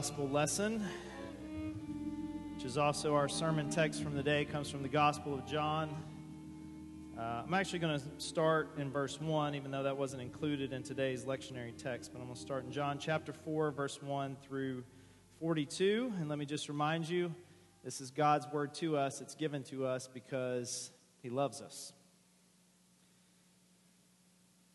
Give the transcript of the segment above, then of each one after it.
gospel lesson, which is also our sermon text from the day, comes from the Gospel of John. Uh, I'm actually going to start in verse 1, even though that wasn't included in today's lectionary text, but I'm going to start in John chapter 4, verse 1 through 42. And let me just remind you this is God's word to us, it's given to us because He loves us.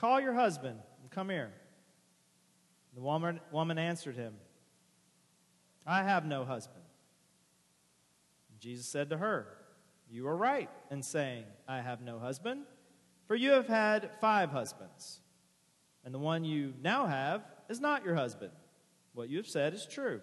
Call your husband and come here. The woman, woman answered him, I have no husband. Jesus said to her, You are right in saying, I have no husband, for you have had five husbands, and the one you now have is not your husband. What you have said is true.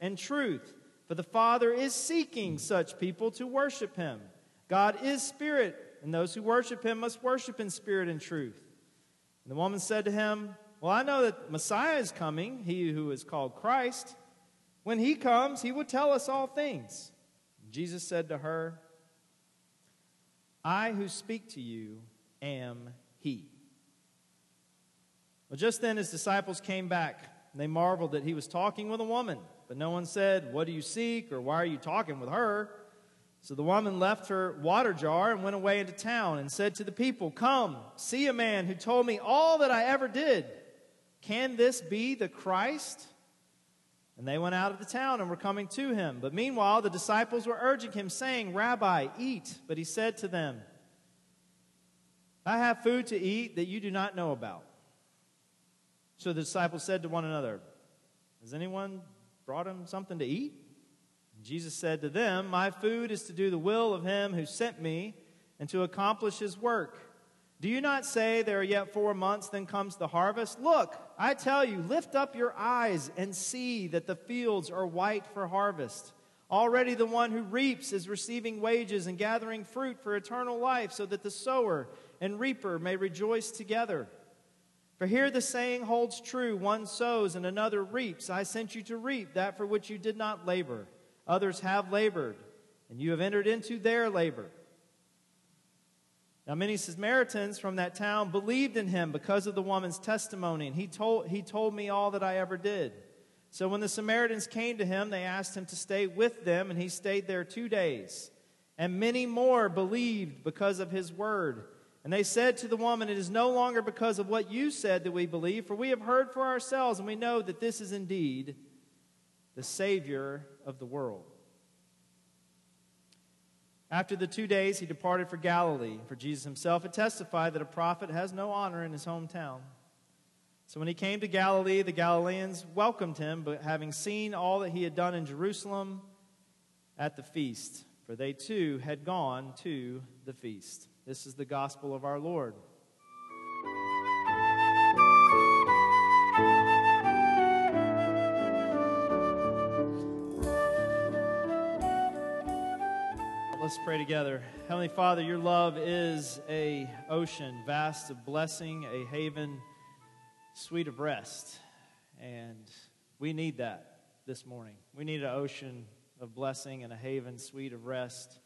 and truth. For the Father is seeking such people to worship him. God is spirit, and those who worship him must worship in spirit and truth. And the woman said to him, Well, I know that Messiah is coming, he who is called Christ. When he comes, he will tell us all things. Jesus said to her, I who speak to you am he. Well, just then his disciples came back. And they marveled that he was talking with a woman. But no one said, What do you seek? or Why are you talking with her? So the woman left her water jar and went away into town and said to the people, Come, see a man who told me all that I ever did. Can this be the Christ? And they went out of the town and were coming to him. But meanwhile, the disciples were urging him, saying, Rabbi, eat. But he said to them, I have food to eat that you do not know about. So the disciples said to one another, Has anyone brought him something to eat? And Jesus said to them, My food is to do the will of him who sent me and to accomplish his work. Do you not say there are yet four months, then comes the harvest? Look, I tell you, lift up your eyes and see that the fields are white for harvest. Already the one who reaps is receiving wages and gathering fruit for eternal life, so that the sower and reaper may rejoice together. For here the saying holds true one sows and another reaps. I sent you to reap that for which you did not labor. Others have labored, and you have entered into their labor. Now, many Samaritans from that town believed in him because of the woman's testimony, and he told, he told me all that I ever did. So when the Samaritans came to him, they asked him to stay with them, and he stayed there two days. and many more believed because of his word. And they said to the woman, It is no longer because of what you said that we believe, for we have heard for ourselves, and we know that this is indeed the Savior of the world. After the two days, he departed for Galilee, for Jesus himself had testified that a prophet has no honor in his hometown. So when he came to Galilee, the Galileans welcomed him, but having seen all that he had done in Jerusalem at the feast, for they too had gone to the feast. This is the gospel of our Lord. Let's pray together. Heavenly Father, your love is a ocean, vast of blessing, a haven, sweet of rest. And we need that this morning. We need an ocean of blessing and a haven sweet of rest.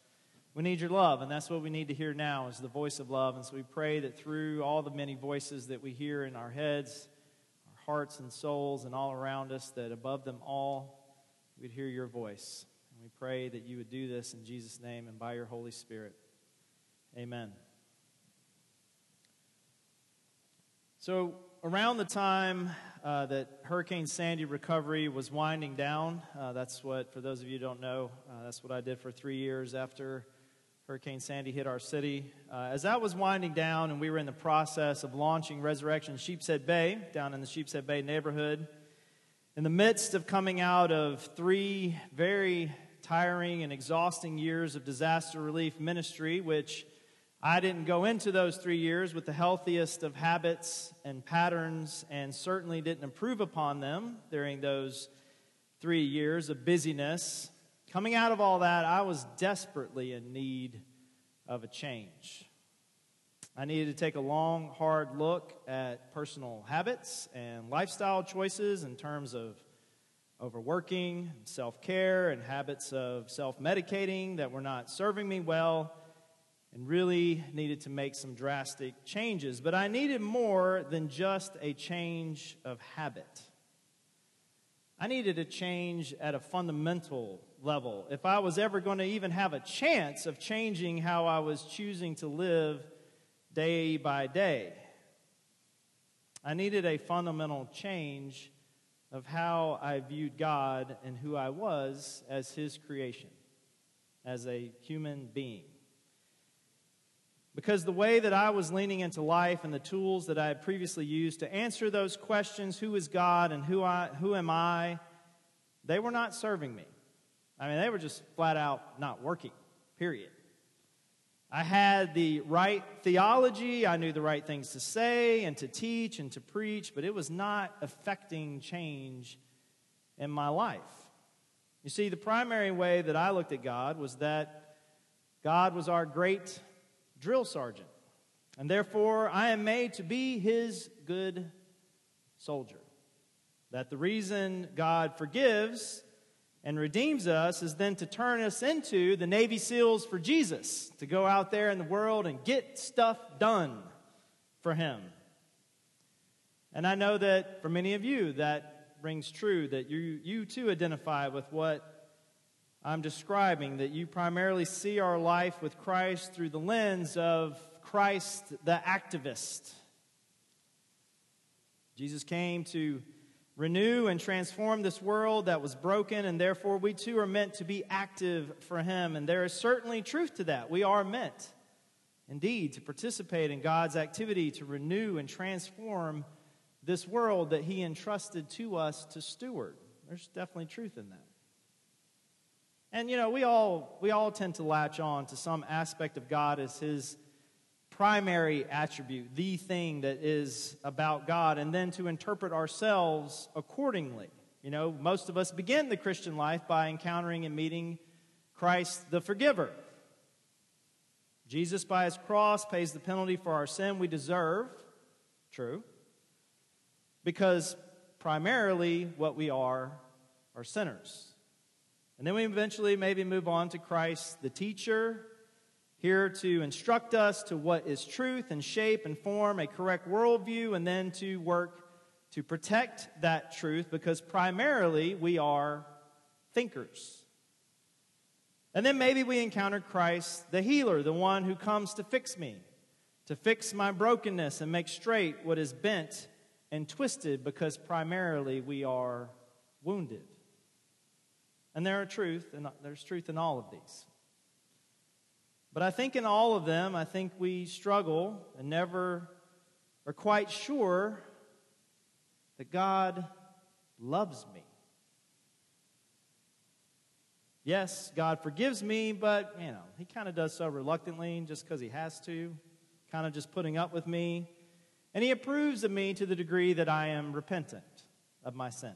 We need your love, and that's what we need to hear now is the voice of love. And so we pray that through all the many voices that we hear in our heads, our hearts and souls, and all around us, that above them all, we'd hear your voice. And we pray that you would do this in Jesus' name and by your Holy Spirit. Amen. So, around the time uh, that Hurricane Sandy recovery was winding down. Uh, that's what, for those of you who don't know, uh, that's what I did for three years after Hurricane Sandy hit our city. Uh, as that was winding down and we were in the process of launching Resurrection Sheepshead Bay, down in the Sheepshead Bay neighborhood, in the midst of coming out of three very tiring and exhausting years of disaster relief ministry, which I didn't go into those three years with the healthiest of habits and patterns, and certainly didn't improve upon them during those three years of busyness. Coming out of all that, I was desperately in need of a change. I needed to take a long, hard look at personal habits and lifestyle choices in terms of overworking, self care, and habits of self medicating that were not serving me well and really needed to make some drastic changes. But I needed more than just a change of habit. I needed a change at a fundamental level. If I was ever going to even have a chance of changing how I was choosing to live day by day, I needed a fundamental change of how I viewed God and who I was as His creation, as a human being. Because the way that I was leaning into life and the tools that I had previously used to answer those questions who is God and who, I, who am I they were not serving me. I mean, they were just flat out not working, period. I had the right theology, I knew the right things to say and to teach and to preach, but it was not affecting change in my life. You see, the primary way that I looked at God was that God was our great drill sergeant. And therefore, I am made to be his good soldier. That the reason God forgives and redeems us is then to turn us into the Navy SEALs for Jesus, to go out there in the world and get stuff done for Him. And I know that for many of you, that rings true, that you, you too identify with what I'm describing, that you primarily see our life with Christ through the lens of Christ the activist. Jesus came to renew and transform this world that was broken, and therefore we too are meant to be active for Him. And there is certainly truth to that. We are meant, indeed, to participate in God's activity to renew and transform this world that He entrusted to us to steward. There's definitely truth in that. And you know, we all we all tend to latch on to some aspect of God as his primary attribute, the thing that is about God, and then to interpret ourselves accordingly. You know, most of us begin the Christian life by encountering and meeting Christ the forgiver. Jesus, by his cross, pays the penalty for our sin we deserve. True. Because primarily what we are are sinners. And then we eventually maybe move on to Christ, the teacher, here to instruct us to what is truth and shape and form a correct worldview, and then to work to protect that truth because primarily we are thinkers. And then maybe we encounter Christ, the healer, the one who comes to fix me, to fix my brokenness and make straight what is bent and twisted because primarily we are wounded. And there are truth, and there's truth in all of these. But I think in all of them, I think we struggle and never are quite sure that God loves me. Yes, God forgives me, but, you know, He kind of does so reluctantly just because He has to, kind of just putting up with me. And He approves of me to the degree that I am repentant of my sin.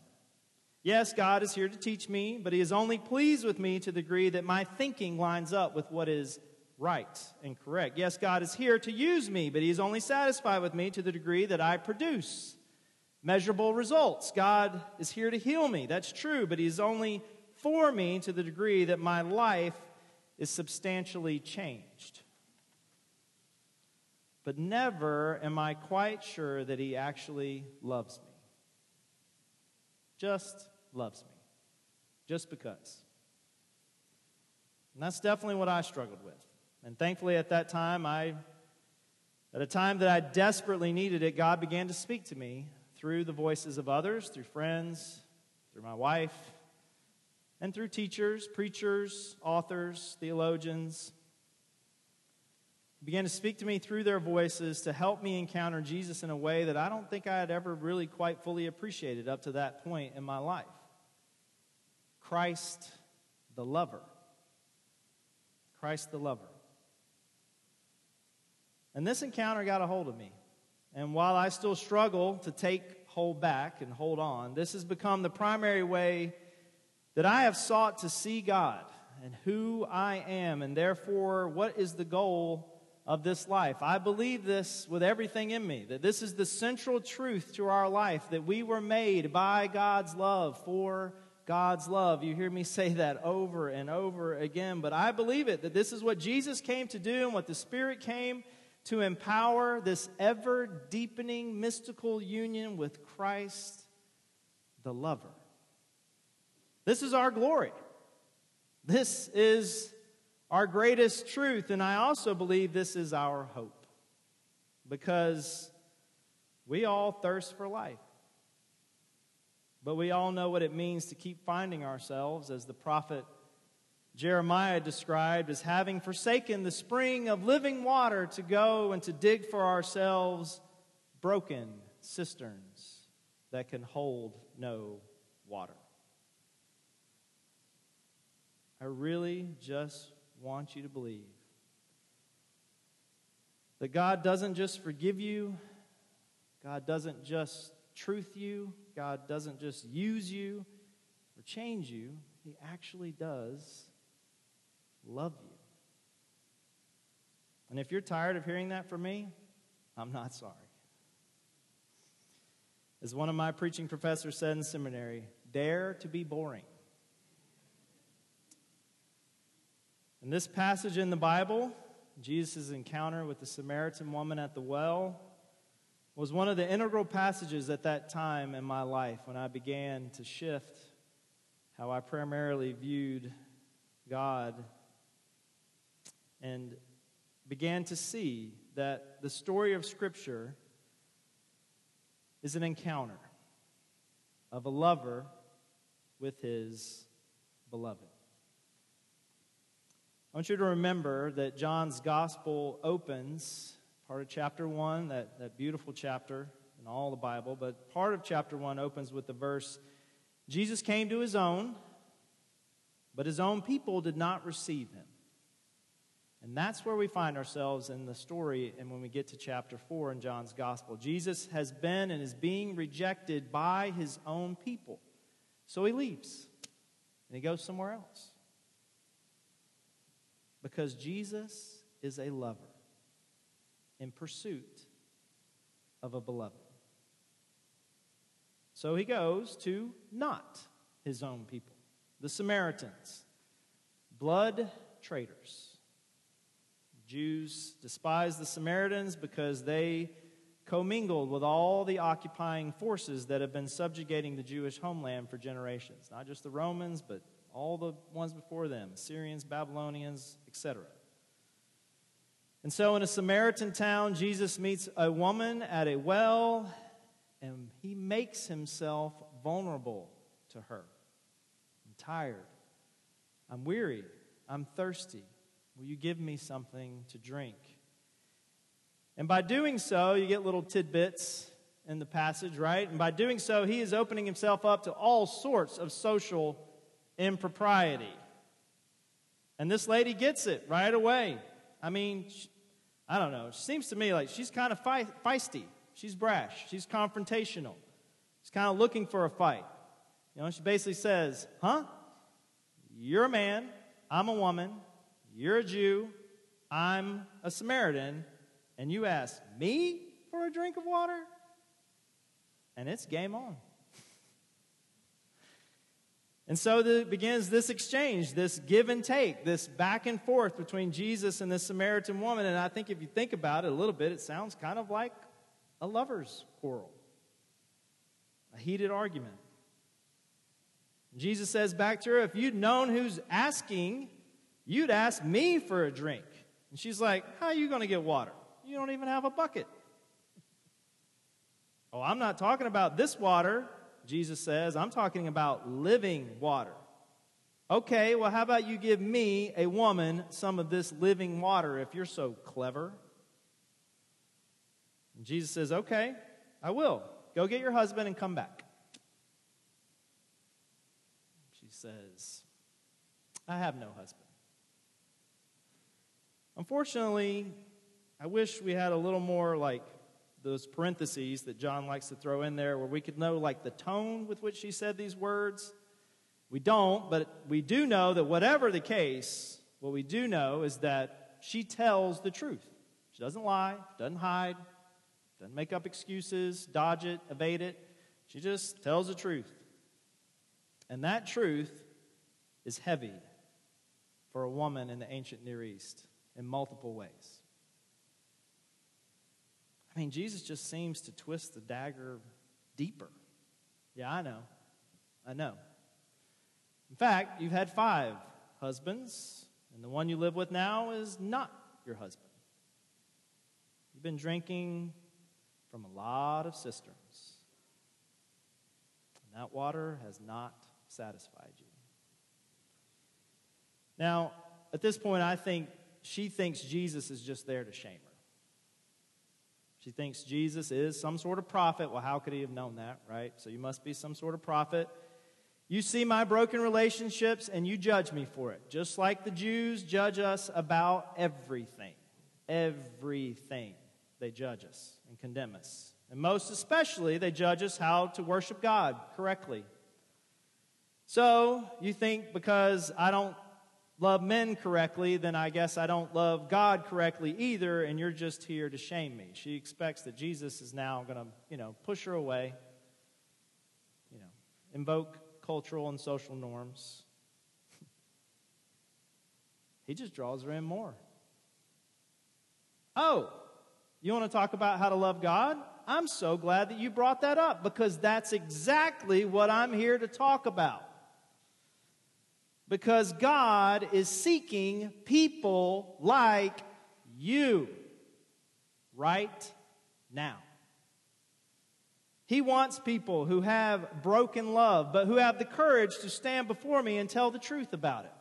Yes, God is here to teach me, but He is only pleased with me to the degree that my thinking lines up with what is right and correct. Yes, God is here to use me, but He is only satisfied with me to the degree that I produce measurable results. God is here to heal me. That's true, but He's only for me to the degree that my life is substantially changed. But never am I quite sure that He actually loves me. Just loves me. Just because. And that's definitely what I struggled with. And thankfully, at that time, I, at a time that I desperately needed it, God began to speak to me through the voices of others, through friends, through my wife, and through teachers, preachers, authors, theologians. He began to speak to me through their voices to help me encounter Jesus in a way that I don't think I had ever really quite fully appreciated up to that point in my life. Christ the lover. Christ the lover. And this encounter got a hold of me. And while I still struggle to take hold back and hold on, this has become the primary way that I have sought to see God and who I am, and therefore what is the goal of this life. I believe this with everything in me, that this is the central truth to our life, that we were made by God's love for God's love. You hear me say that over and over again, but I believe it, that this is what Jesus came to do and what the Spirit came to empower this ever deepening mystical union with Christ, the lover. This is our glory. This is our greatest truth. And I also believe this is our hope because we all thirst for life. But we all know what it means to keep finding ourselves, as the prophet Jeremiah described as having forsaken the spring of living water to go and to dig for ourselves broken cisterns that can hold no water. I really just want you to believe that God doesn't just forgive you, God doesn't just truth you, God doesn't just use you or change you, He actually does love you. And if you're tired of hearing that from me, I'm not sorry. As one of my preaching professors said in seminary, dare to be boring. In this passage in the Bible, Jesus' encounter with the Samaritan woman at the well was one of the integral passages at that time in my life when I began to shift how I primarily viewed God and began to see that the story of Scripture is an encounter of a lover with his beloved. I want you to remember that John's gospel opens, part of chapter 1, that, that beautiful chapter in all the Bible, but part of chapter 1 opens with the verse Jesus came to his own, but his own people did not receive him. And that's where we find ourselves in the story and when we get to chapter 4 in John's gospel. Jesus has been and is being rejected by his own people. So he leaves and he goes somewhere else because Jesus is a lover in pursuit of a beloved. So he goes to not his own people, the Samaritans, blood traitors. Jews despised the Samaritans because they commingled with all the occupying forces that have been subjugating the Jewish homeland for generations. Not just the Romans, but all the ones before them Assyrians, Babylonians, etc. And so, in a Samaritan town, Jesus meets a woman at a well, and he makes himself vulnerable to her. I'm tired. I'm weary. I'm thirsty. Will you give me something to drink? And by doing so, you get little tidbits in the passage, right? And by doing so, he is opening himself up to all sorts of social impropriety. And this lady gets it right away. I mean, she, I don't know. It seems to me like she's kind of feisty. She's brash. She's confrontational. She's kind of looking for a fight. You know, she basically says, Huh? You're a man. I'm a woman. You're a Jew. I'm a Samaritan and you ask me for a drink of water, and it's game on. And so the, begins this exchange, this give and take, this back and forth between Jesus and this Samaritan woman. And I think if you think about it a little bit, it sounds kind of like a lover's quarrel, a heated argument. Jesus says back to her, If you'd known who's asking, you'd ask me for a drink. And she's like, How are you going to get water? You don't even have a bucket. Oh, I'm not talking about this water, Jesus says. I'm talking about living water. Okay, well, how about you give me, a woman, some of this living water if you're so clever? And Jesus says, Okay, I will. Go get your husband and come back. She says, I have no husband. Unfortunately, I wish we had a little more like those parentheses that John likes to throw in there where we could know like the tone with which she said these words. We don't, but we do know that whatever the case, what we do know is that she tells the truth. She doesn't lie, doesn't hide, doesn't make up excuses, dodge it, evade it. She just tells the truth. And that truth is heavy for a woman in the ancient Near East in multiple ways. I mean, Jesus just seems to twist the dagger deeper. Yeah, I know. I know. In fact, you've had five husbands, and the one you live with now is not your husband. You've been drinking from a lot of cisterns, and that water has not satisfied you. Now, at this point, I think she thinks Jesus is just there to shame her. She thinks Jesus is some sort of prophet. Well, how could he have known that, right? So you must be some sort of prophet. You see my broken relationships and you judge me for it, just like the Jews judge us about everything. Everything. They judge us and condemn us. And most especially, they judge us how to worship God correctly. So you think because I don't love men correctly, then I guess I don't love God correctly either, and you're just here to shame me. She expects that Jesus is now going to, you know, push her away, you know, invoke cultural and social norms. he just draws her in more. Oh, you want to talk about how to love God? I'm so glad that you brought that up because that's exactly what I'm here to talk about because God is seeking people like you right now. He wants people who have broken love, but who have the courage to stand before me and tell the truth about it.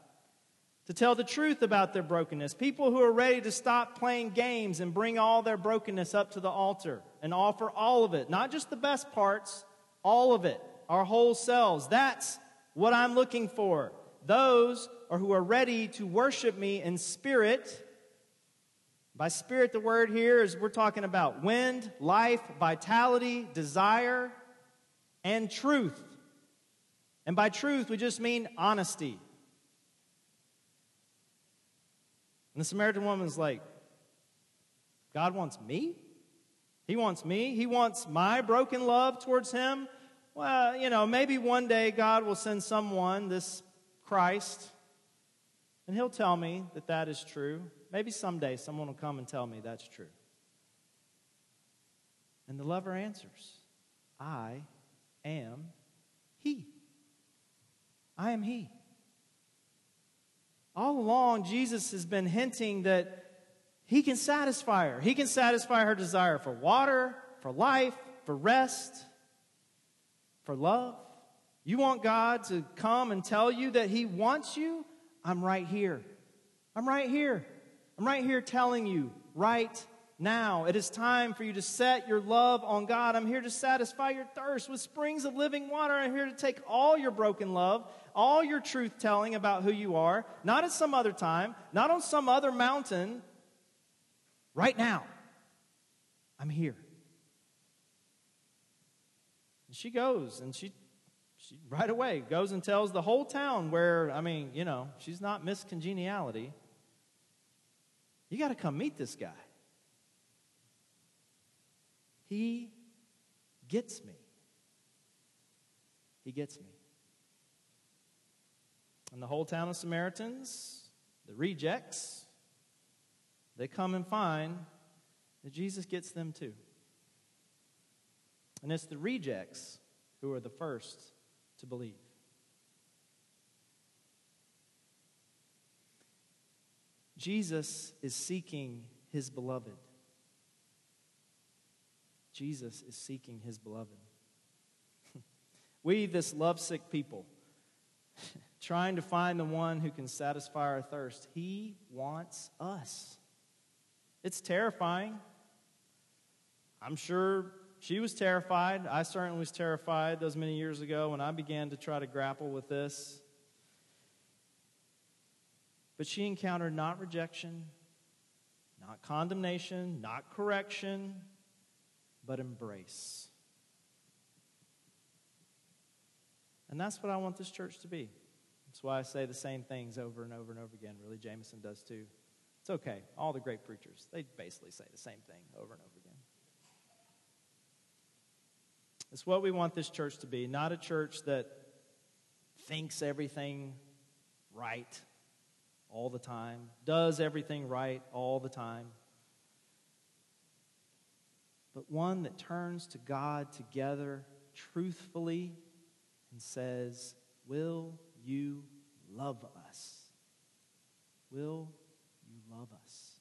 To tell the truth about their brokenness. People who are ready to stop playing games and bring all their brokenness up to the altar and offer all of it. Not just the best parts, all of it. Our whole selves. That's what I'm looking for those or who are ready to worship me in spirit. By spirit, the word here is we're talking about wind, life, vitality, desire, and truth. And by truth, we just mean honesty. And the Samaritan woman's like, God wants me? He wants me. He wants my broken love towards him. Well, you know, maybe one day God will send someone, this Christ, and He'll tell me that that is true. Maybe someday someone will come and tell me that's true. And the lover answers, I am He. I am He. all along, Jesus has been hinting that he can satisfy her. He can satisfy her desire for water, for life, for rest, for love. You want God to come and tell you that He wants you? I'm right here. I'm right here. I'm right here telling you right now. It is time for you to set your love on God. I'm here to satisfy your thirst with springs of living water. I'm here to take all your broken love, all your truth telling about who you are, not at some other time, not on some other mountain, right now. I'm here. And she goes and she, she right away goes and tells the whole town where, I mean, you know, she's not Miss Congeniality. You got to come meet this guy. He gets me. He gets me. And the whole town of Samaritans, the rejects, they come and find that Jesus gets them too. And it's the rejects who are the first to believe. Jesus is seeking his beloved. Jesus is seeking his beloved. we, this lovesick people, trying to find the one who can satisfy our thirst, he wants us. It's terrifying. I'm sure she was terrified. I certainly was terrified those many years ago when I began to try to grapple with this. But she encountered not rejection, not condemnation, not correction, but embrace. And that's what I want this church to be. That's why I say the same things over and over and over again. Really, Jameson does too. It's okay. All the great preachers, they basically say the same thing over and over again. It's what we want this church to be, not a church that thinks everything right all the time, does everything right all the time but one that turns to God together truthfully and says, Will you love us? Will you love us?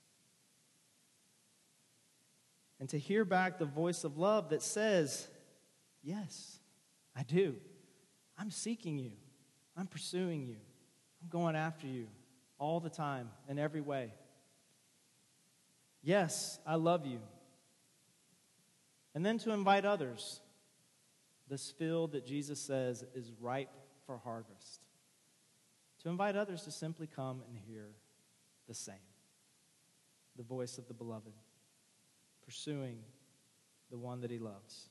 And to hear back the voice of love that says, Yes, I do. I'm seeking you. I'm pursuing you. I'm going after you all the time in every way. Yes, I love you. And then to invite others. This field that Jesus says is ripe for harvest. To invite others to simply come and hear the same the voice of the beloved, pursuing the one that he loves.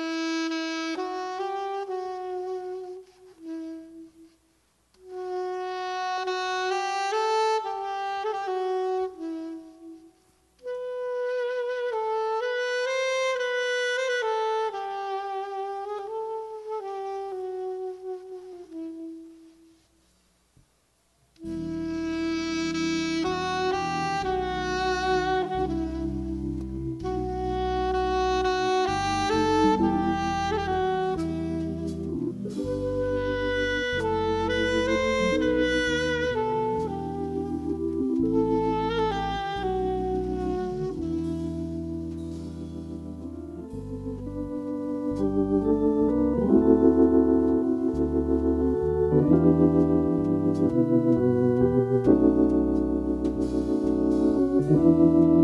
thank you.